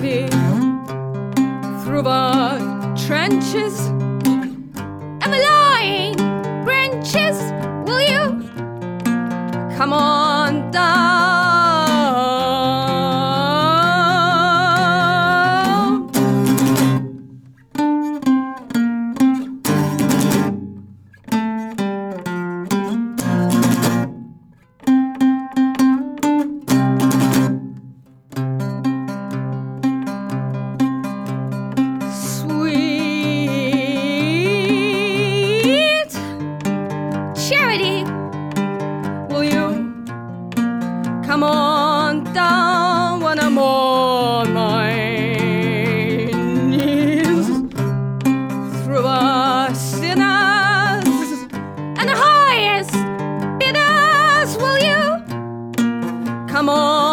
me through the trenches and the lying branches. Will you come on down? Charity, will you come on down when I'm on my knees through the sinners and the highest bidders? Will you come on?